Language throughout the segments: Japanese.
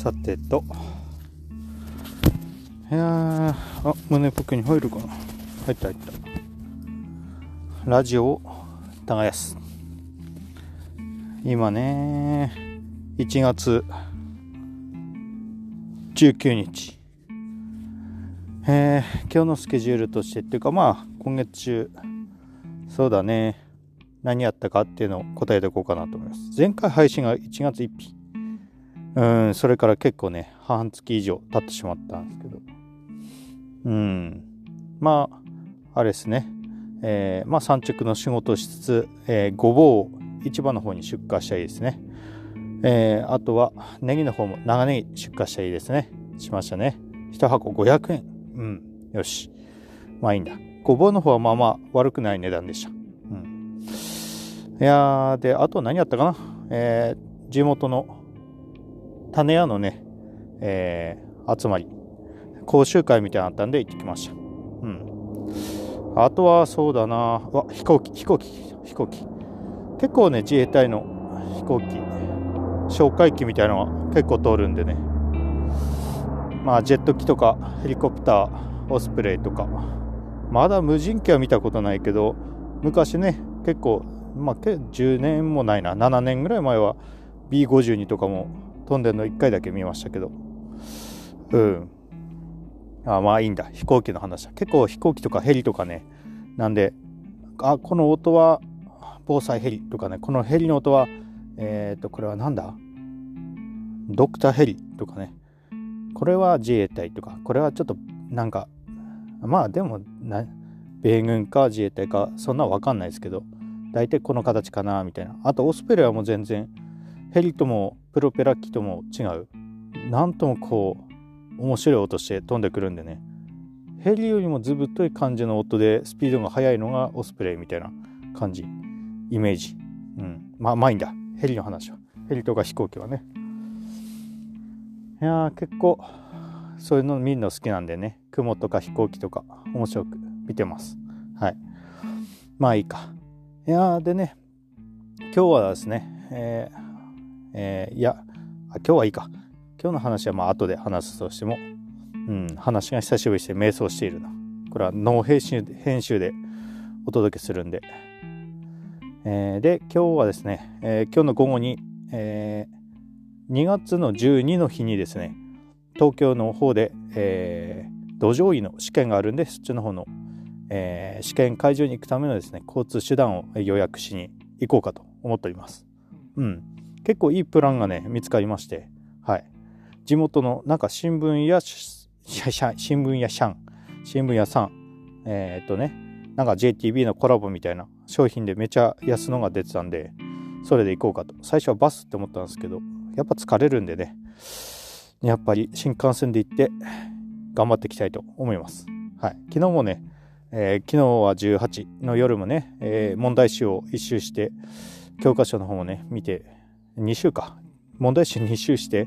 さてと。いやあ胸ポケに入るかな。入った入った。ラジオを耕す。今ね1月19日えー、今日のスケジュールとしてっていうかまあ今月中。そうだね何やったかっていうのを答えていこうかなと思います。前回配信が1月1日うんそれから結構ね半月以上経ってしまったんですけど。うん。まああれですね。えー、まあ産直の仕事をしつつ、えー、ごぼうを市場の方に出荷したいですね。えー、あとはネギの方も長ネギ出荷したいですね。しましたね。1箱500円。うんよし。まあいいんだ。ごぼうの方はまあまあ悪くない値段でした。うん。いやであと何やったかな。えー、地元の種屋のね、えー、集まり講習会みたいなのあったんで行ってきました。うん。あとはそうだな。わ飛行機飛行機飛行機。結構ね自衛隊の飛行機哨戒機みたいなのが結構通るんでね。まあジェット機とかヘリコプターオスプレイとか。まだ無人機は見たことないけど昔ね結構まあ10年もないな。7年ぐらい前は B52 とかも飛んでるの1回だけ見ましたけど。うん。あまあいいんだ。飛行機の話だ。結構飛行機とかヘリとかね。なんであこの音は防災ヘリとかね。このヘリの音はえっ、ー、とこれは何だ？ドクターヘリとかね。これは自衛隊とか。これはちょっとなんかまあでもな米軍か自衛隊かそんな分かんないですけど。大体この形かなみたいな。あとオスプレイはもう全然ヘリともプロペラ機とも違う。なんともこう面白い音して飛んでくるんでね。ヘリよりもずぶとい感じの音でスピードが速いのがオスプレイみたいな感じ。イメージ。うん。まあまあいいんだ。ヘリの話は。ヘリとか飛行機はね。いや結構そういうの見るの好きなんでね。雲とか飛行機とか面白く見てます。はい。まあいいか。いやでね今日はですねえーえー、いや今日はいいか。今日の話はまあ後で話すとしてもうん話が久しぶりして迷走しているな。これはノー編集編集でお届けするんで、えー、で今日はですね、えー、今日の午後に、えー、2月の12の日にですね東京の方で、えー、土壌医の試験があるんでそっちの方の、えー、試験会場に行くためのですね交通手段を予約しに行こうかと思っております。うん。結構いいプランがね見つかりまして。はい。地元のなんか新聞や 新聞屋シャン。新聞屋さん。えー、っとね。なんか JTB のコラボみたいな。商品でめちゃ安のが出てたんでそれで行こうかと。最初はバスって思ったんですけどやっぱ疲れるんでね。やっぱり新幹線で行って頑張っていきたいと思います。はい。昨日もね、えー、昨日は18の夜もね、えー、問題集を一周して教科書の方もね見て2週か。問題集2週して、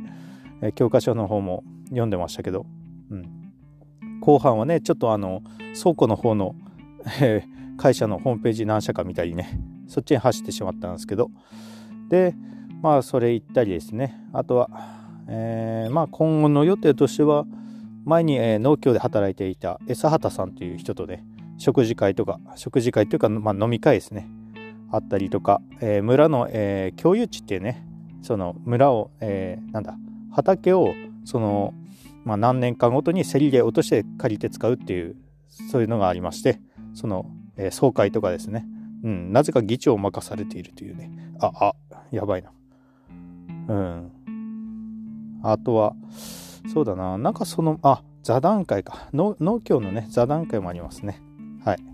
教科書の方も読んでましたけど、うん、後半はねちょっとあの倉庫の方の、えー、会社のホームページ何社か見たりねそっちに走ってしまったんですけど。でまあそれ行ったりですね。あとは、えー、まあ今後の予定としては前に、え、農協で働いていた餌畑さんという人とね食事会とか食事会というか、まあ、飲み会ですね。あったりとか、えー、村の、えー、共有地ってねその村を、えー、なんだ畑をその、まあ、何年間ごとに競りで落として借りて使うっていうそういうのがありましてその、え、総会とかですね、うん、なぜか議長を任されているというね。ああやばいな。うん。あとはそうだな。なんかそのあ座談会か。農協のね座談会もありますね。はい。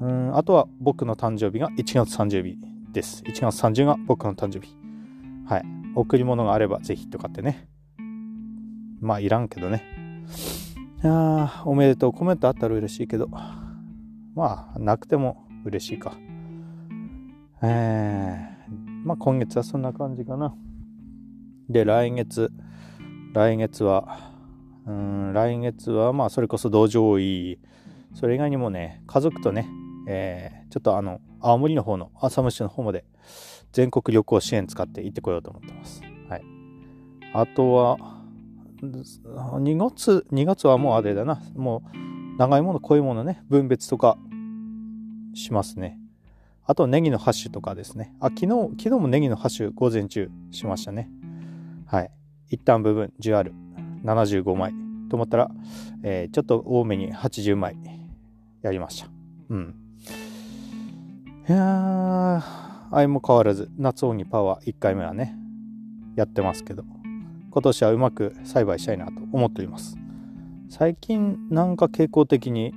うんあとは僕の誕生日が1月30日です。1月30日が僕の誕生日。はい。贈り物があればぜひとかってね。まあいらんけどね。いやおめでとうコメントあったら嬉しいけど。まあなくても嬉しいか。えー、まあ今月はそんな感じかな。で、来月、来月は、うん、来月はまあそれこそ道場医、それ以外にもね、家族とね、えー、ちょっとあの青森の方の浅虫の方まで全国旅行支援使って行ってこようと思ってます。はい、あとは、2月、2月はもうあれだな。もう、長いもの、濃いものね、分別とかしますね。あと、ネギのハッシュとかですね。あ、昨日、昨日もネギのハッシュ午前中しましたね。はい。一旦部分 10R、75枚と思ったら、えー、ちょっと多めに80枚やりました。うん。いやー、相も変わらず、夏鬼パワー1回目はね、やってますけど、今年はうまく栽培したいなと思っております。最近なんか傾向的に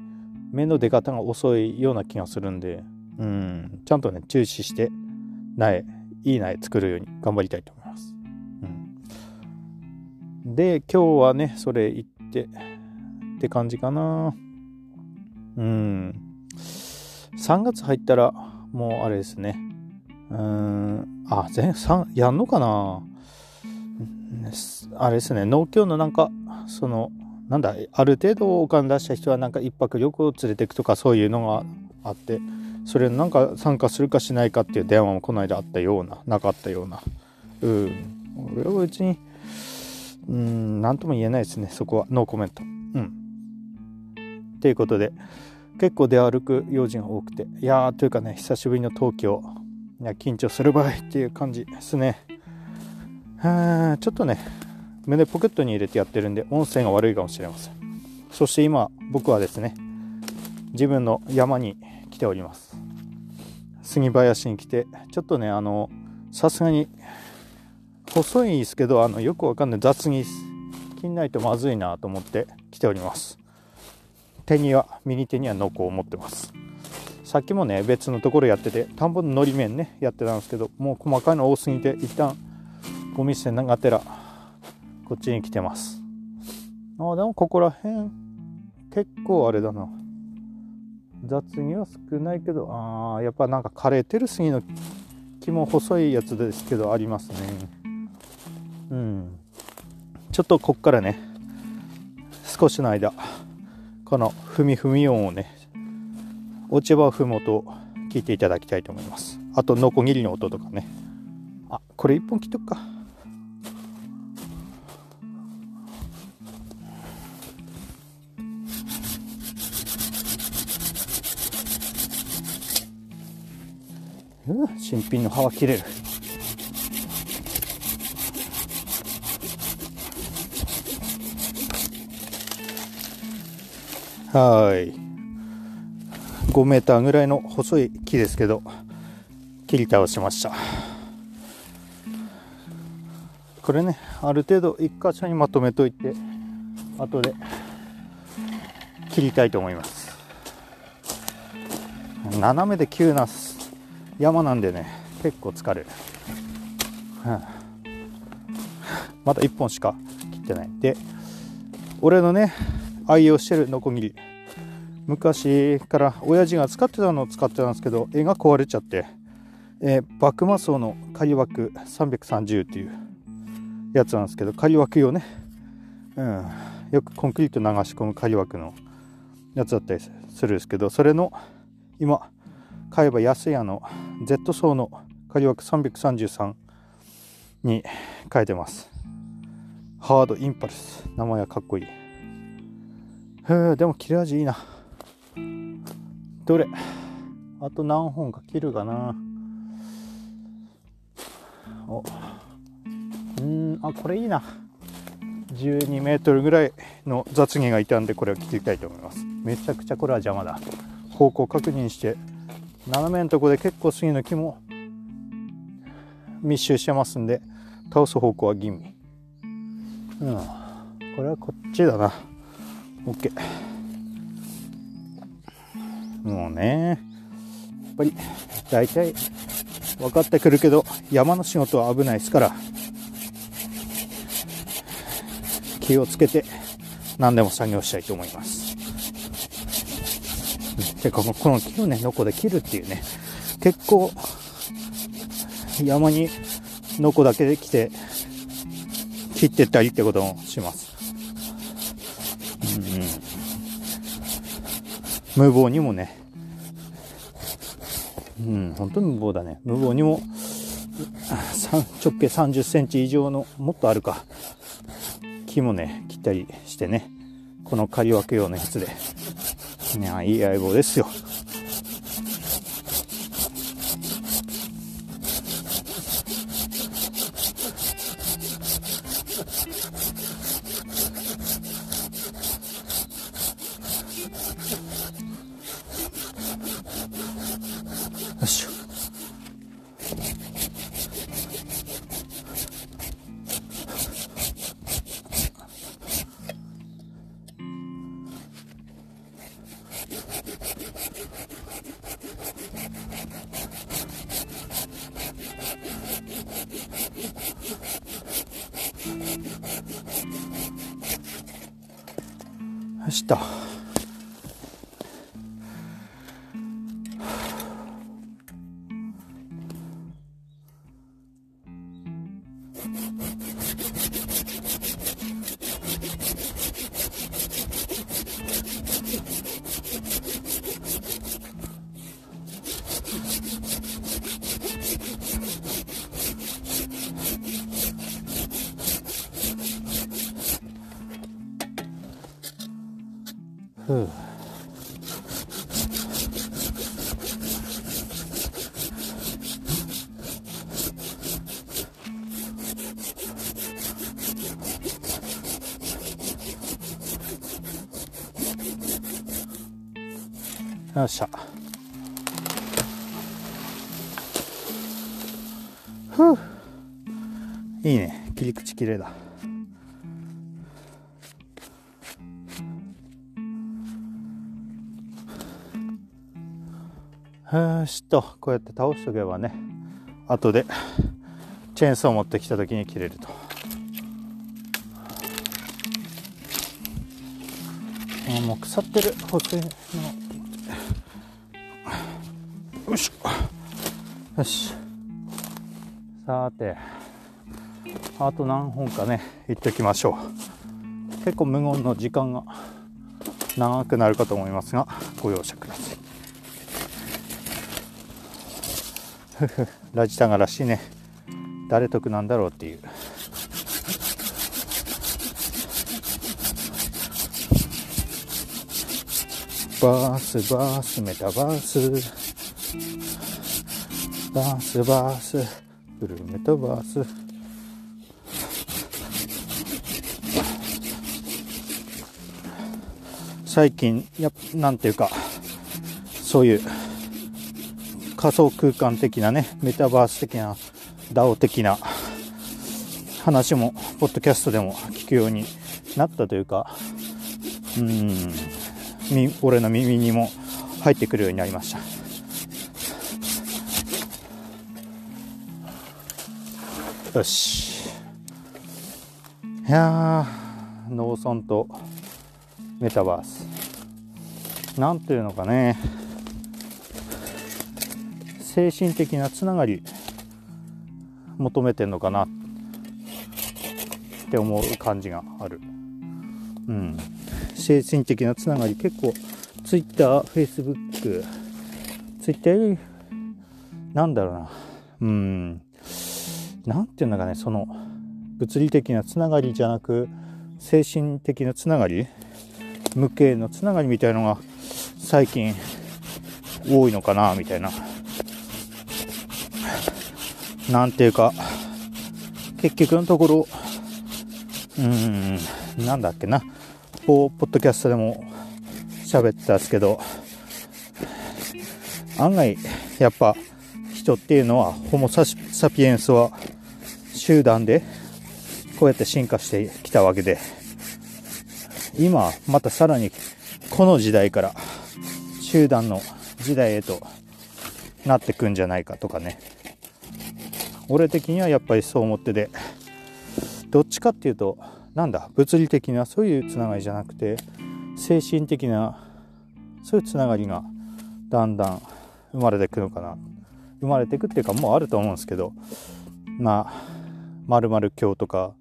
芽の出方が遅いような気がするんで、うん、ちゃんとね、注視して苗、いい苗作るように頑張りたいと思います。うん、で、今日はね、それ行ってって感じかな。うん。3月入ったら、もうあれですね。うーん、あ、全3、やんのかな？あれですね、農協のなんか、その、なんだ、ある程度お金出した人はなんか一泊旅行を連れていくとかそういうのがあって、それなんか参加するかしないかっていう電話もこの間あったような、なかったような。うん。俺は別に、うん、なんとも言えないですね、そこは。ノーコメント。うん。ということで、結構出歩く用事が多くて、いやー、というかね、久しぶりの東京、いや緊張する場合っていう感じですね。はちょっとね、胸ポケットに入れてやってるんで、音声が悪いかもしれません。そして今、僕はですね、自分の山に来ております。杉林に来て、ちょっとね、あの、さすがに、細いですけど、あの、よくわかんない雑に切んないとまずいなと思って来ております。手には右手にはノコを持ってます。さっきもね別のところやってて田んぼののり面ねやってたんですけどもう細かいの多すぎて一旦ゴミ捨てがてらこっちに来てます。あでもここら辺結構あれだな。雑には少ないけどああやっぱなんか枯れてる杉の木も細いやつですけどありますね。うん。ちょっとこっからね少しの間この踏み踏み音をね落ち葉を踏む音を聞いていただきたいと思います。あとノコギリの音とかね。あこれ1本切っとくか。新品の葉は切れる。はい。5メーターぐらいの細い木ですけど切り倒しました。これねある程度一箇所にまとめといて後で切りたいと思います。斜めで急な山なんでね結構疲れる、まだ1本しか切ってない。で俺のね愛用してるノコギリ昔から親父が使ってたのを使ってたんですけど絵が壊れちゃって、えー、幕魔荘の仮枠330っていうやつなんですけど仮枠用ね、うん、よくコンクリート流し込む仮枠のやつだったりするんですけどそれの今買えば安いあの Z 層の仮枠333に変えてます。ハードインパルス。名前はかっこいい。へえでも切れ味いいな。どれ？あと何本か切るかな。お。うんあこれいいな。12メートルぐらいの雑毛がいたんでこれを切りたいと思います。めちゃくちゃこれは邪魔だ。方向確認して斜めのとこで結構杉の木も密集してますんで倒す方向は吟味。うんこれはこっちだな。OK もうねやっぱり大体分かってくるけど山の仕事は危ないですから気をつけて何でも作業したいと思います。てかこの木をねノコで切るっていうね結構山にノコだけで来て切ってったりってこともします。無謀にもね、うん、本当に無謀だね。無謀にも、直径30センチ以上の、もっとあるか、木もね切ったりしてね。この刈り分け用のやつで。いやいい相棒ですよ。よし。ょよし。と。ふよっしゃ。ふう。いいね。切り口綺麗だ。よしとこうやって倒しとけばね後でチェーンソー持ってきた時に切れると。もう腐ってる。細いの。よし。よし。さてあと何本かね行ってきましょう。結構無言の時間が長くなるかと思いますがご容赦ください ラジタガらしいね。誰得なんだろうっていう。バースバースメタバース。バースバース。フルメタバース。最近やなんていうかそういう仮想空間的なねメタバース的な DAO 的な話もポッドキャストでも聞くようになったというかうん俺の耳にも入ってくるようになりました。よし。いやー農村とメタバース。なんていうのかね。精神的なつながり求めてんのかな。って思う感じがある。うん。精神的なつながり。結構 Twitter、Facebook、Twitter なんだろうな。うん。なんていうのかねその物理的なつながりじゃなく精神的なつながり無形のつながりみたいのが最近多いのかなみたいな。なんていうか結局のところうんなんだっけな。ポッドキャストでも喋ったんですけど案外やっぱ人っていうのはホモ・サピエンスは集団でこうやって進化してきたわけで今またさらにこの時代から集団の時代へとなってくんじゃないかとかね。俺的にはやっぱりそう思ってて。どっちかっていうとなんだ物理的なそういうつながりじゃなくて精神的なそういうつながりがだんだん生まれてくのかな。生まれてくっていうかもうあると思うんですけど。まあまる教とか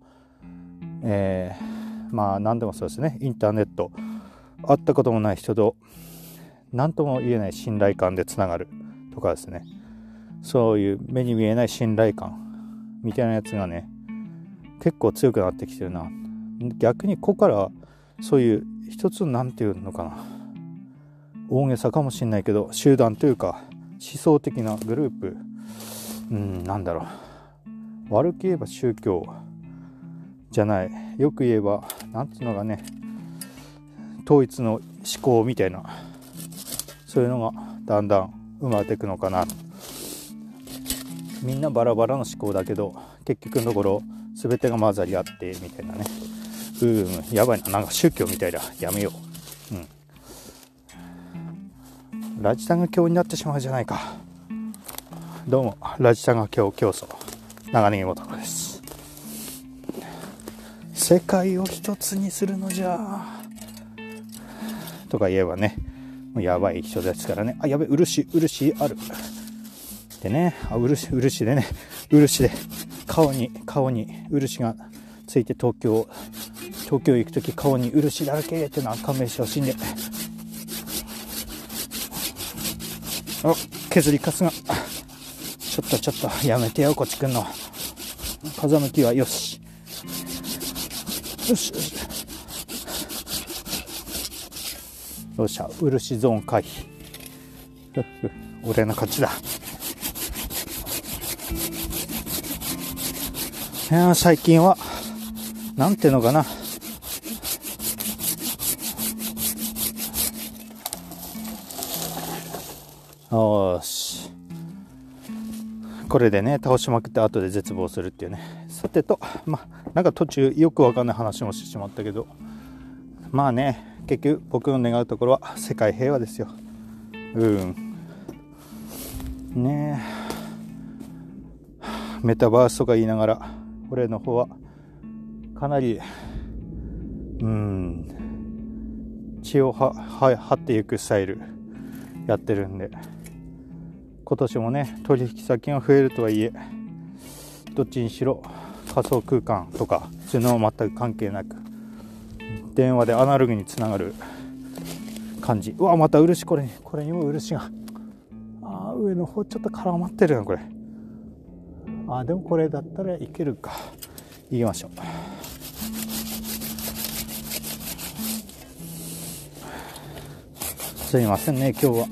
えー、まあ何でもそうですね。インターネット。会ったこともない人と何とも言えない信頼感でつながるとかですね。そういう目に見えない信頼感みたいなやつがね結構強くなってきてるな。逆にここからそういう一つ何て言うのかな。大げさかもしれないけど集団というか思想的なグループ。うんなんだろう。悪く言えば宗教。じゃない。よく言えば何ていうのがね。統一の思考みたいな。そういうのがだんだん生まれていくのかな。みんなバラバラの思考だけど結局のところ全てが混ざり合ってみたいなね。うんやばいな。なんか宗教みたいだ。やめよう。うん。ラジタンが今日になってしまうじゃないか。どうもラジタンが今日競争長ネギ男です。世界を一つにするのじゃ。とか言えばねもうやばい人ですからね。あやべ漆漆ある。でね。あ漆漆でね。漆で。顔に顔に漆がついて東京東京行く時顔に漆だらけってのは勘弁してほしいんで。あ削りかすが。ちょっとちょっとやめてよこっちくんの。風向きはよし。よしよし。よっしゃ漆ゾーン回。避 俺の勝ちだいや最近はなんていうのかな。よし。これでね倒しまくって後で絶望するっていうね。さてとまあなんか途中よくわかんない話もしてしまったけど。まあね結局僕の願うところは世界平和ですよ。うん。ねえ。メタバースとか言いながら俺の方はかなりうん血を張っていくスタイルやってるんで今年もね取引先が増えるとはいえどっちにしろ仮想空間とかそういうのは全く関係なく電話でアナログにつながる感じ。うわまた漆これこれにも漆が。あ上の方ちょっと絡まってるなこれ。あでもこれだったらいけるか。行きましょう。すいませんね。今日は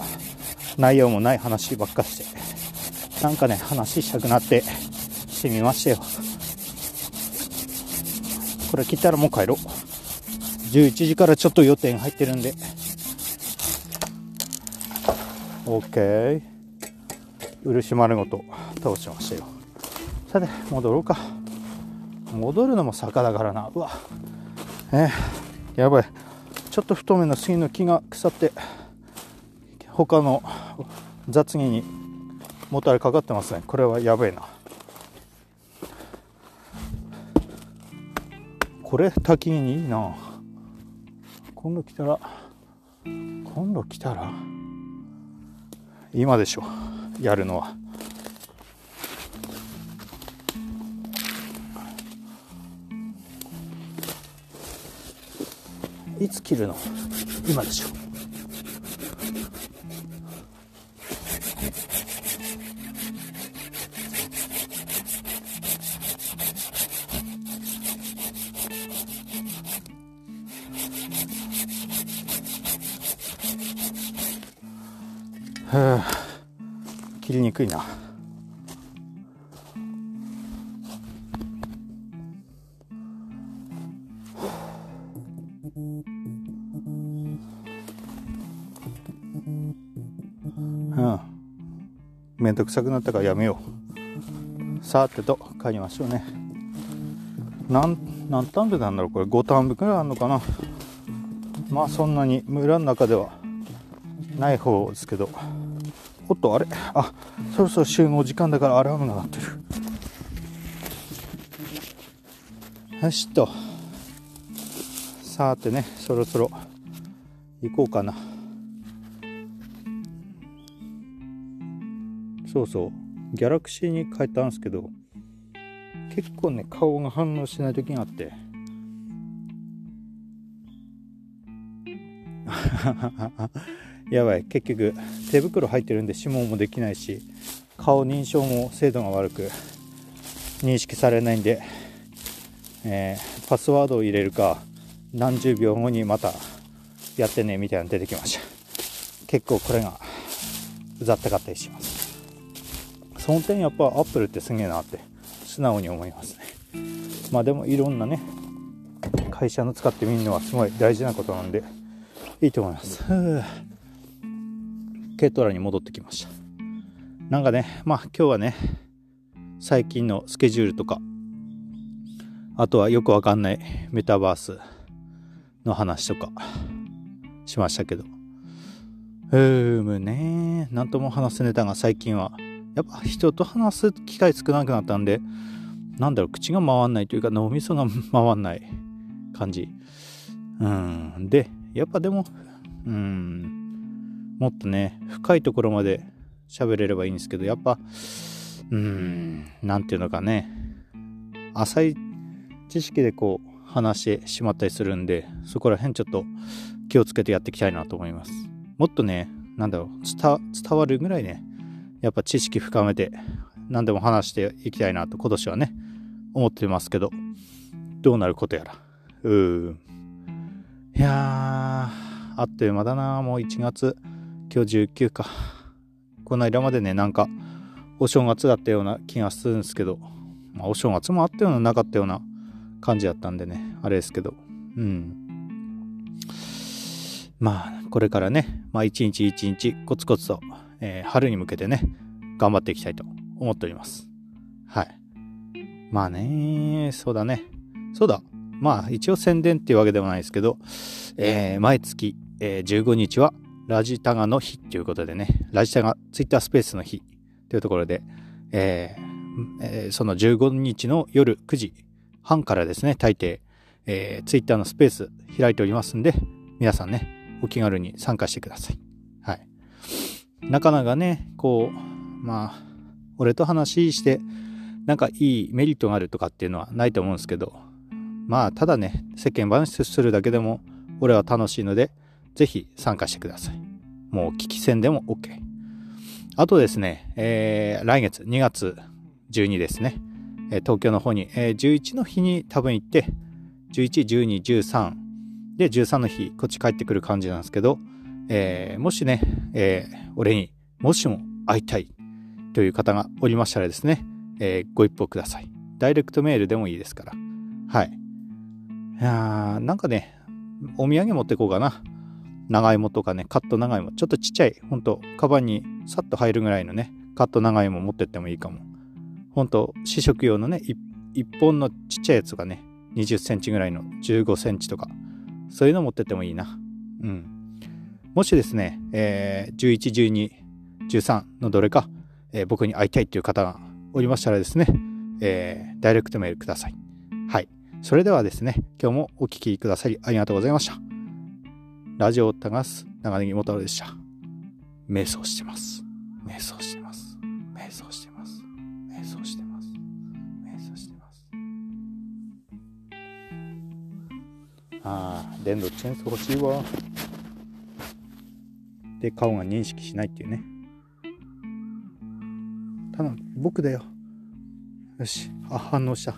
内容もない話ばっかして。なんかね話したくなってしてみましたよ。これ切ったらもう帰ろう。11時からちょっと予定入ってるんで。OK 漆丸ごと倒しましたよ。さて戻ろうか。戻るのも坂だからな。うわ。えー、やばい。ちょっと太めの杉の木が腐って他の雑技にもたれかかってますね。これはやべえな。これ滝にいいな。今度来たら今度来たら？今でしょやるのは。いつ切るの？今でしょ。はあ切りにくいな。面倒くさくなったからやめよう。さてと帰りましょうね。何何ターン部なんだろうこれ。5ターン部くらいあるのかな。まあそんなに村の中ではない方ですけど。おっとあれ。あそろそろ集合時間だからアラームが鳴ってる。よしと。さてねそろそろ行こうかな。そうそう。ギャラクシーに変えたんですけど結構ね顔が反応しない時があって。やばい。結局手袋入ってるんで指紋もできないし顔認証も精度が悪く認識されないんで、えー、パスワードを入れるか何十秒後にまたやってねみたいなの出てきました。結構これがうざったかったりします。その点やっぱアップルってすげえなって素直に思いますね。まあでもいろんなね会社の使ってみるのはすごい大事なことなんでいいと思います。軽トラに戻ってきました。なんかねまあ今日はね最近のスケジュールとかあとはよくわかんないメタバースの話とかしましたけど。うーむねなんとも話すネタが最近は。やっぱ人と話す機会少なくなったんでなんだろう口が回んないというか脳みそが回んない感じ。うん。でやっぱでもうん。もっとね深いところまで喋れればいいんですけどやっぱうん。何て言うのかね。浅い知識でこう話してしまったりするんでそこら辺ちょっと気をつけてやっていきたいなと思います。もっとねなんだろう伝わるぐらいねやっぱ知識深めて何でも話していきたいなと今年はね思ってますけどどうなることやら。うーいやーあっという間だな。もう1月。今日19か。この間までねなんかお正月だったような気がするんですけど、まあ、お正月もあったようななかったような感じだったんでねあれですけど。うん。まあこれからね、まあ、一日一日コツコツと、えー、春に向けてね頑張っていきたいと思っております。はい。まあねそうだね。そうだ。まあ一応宣伝っていうわけでもないですけど、えー、毎月、えー、15日はラジタガの日ということでねラジタガツイッタースペースの日というところで、えーえー、その15日の夜9時半からですね、大抵、えー、ツイッターのスペース開いておりますんで、皆さんね、お気軽に参加してください。なかなかね、こう、まあ、俺と話して、なんかいいメリットがあるとかっていうのはないと思うんですけど、まあ、ただね、世間話するだけでも、俺は楽しいので、ぜひ参加してください。もう聞き戦でも OK。あとですね、えー、来月2月12ですね、えー、東京の方に、えー、11の日に多分行って、11、12、13で13の日こっち帰ってくる感じなんですけど、えー、もしね、えー、俺にもしも会いたいという方がおりましたらですね、えー、ご一報ください。ダイレクトメールでもいいですから。はい。いやなんかね、お土産持ってこうかな。長芋とかね、カット長芋。ちょっとちっちゃい、ほんと、カバンにさっと入るぐらいのね、カット長芋持ってってもいいかも。ほんと、試食用のね、1本のちっちゃいやつがね、20センチぐらいの15センチとか、そういうの持ってってもいいな。うん。もしですね、えー、11、12、13のどれか、えー、僕に会いたいっていう方がおりましたらですね、えー、ダイレクトメールください。はい。それではですね、今日もお聴きくださりありがとうございました。ラジオを流す長ネギ元でした。瞑想してます。瞑想してます。瞑想してます。瞑想してます。瞑想してます。ああ、電動チェーンソー欲しいわ。で、顔が認識しないっていうね。ただ、僕だよ。よし。あ、反応した。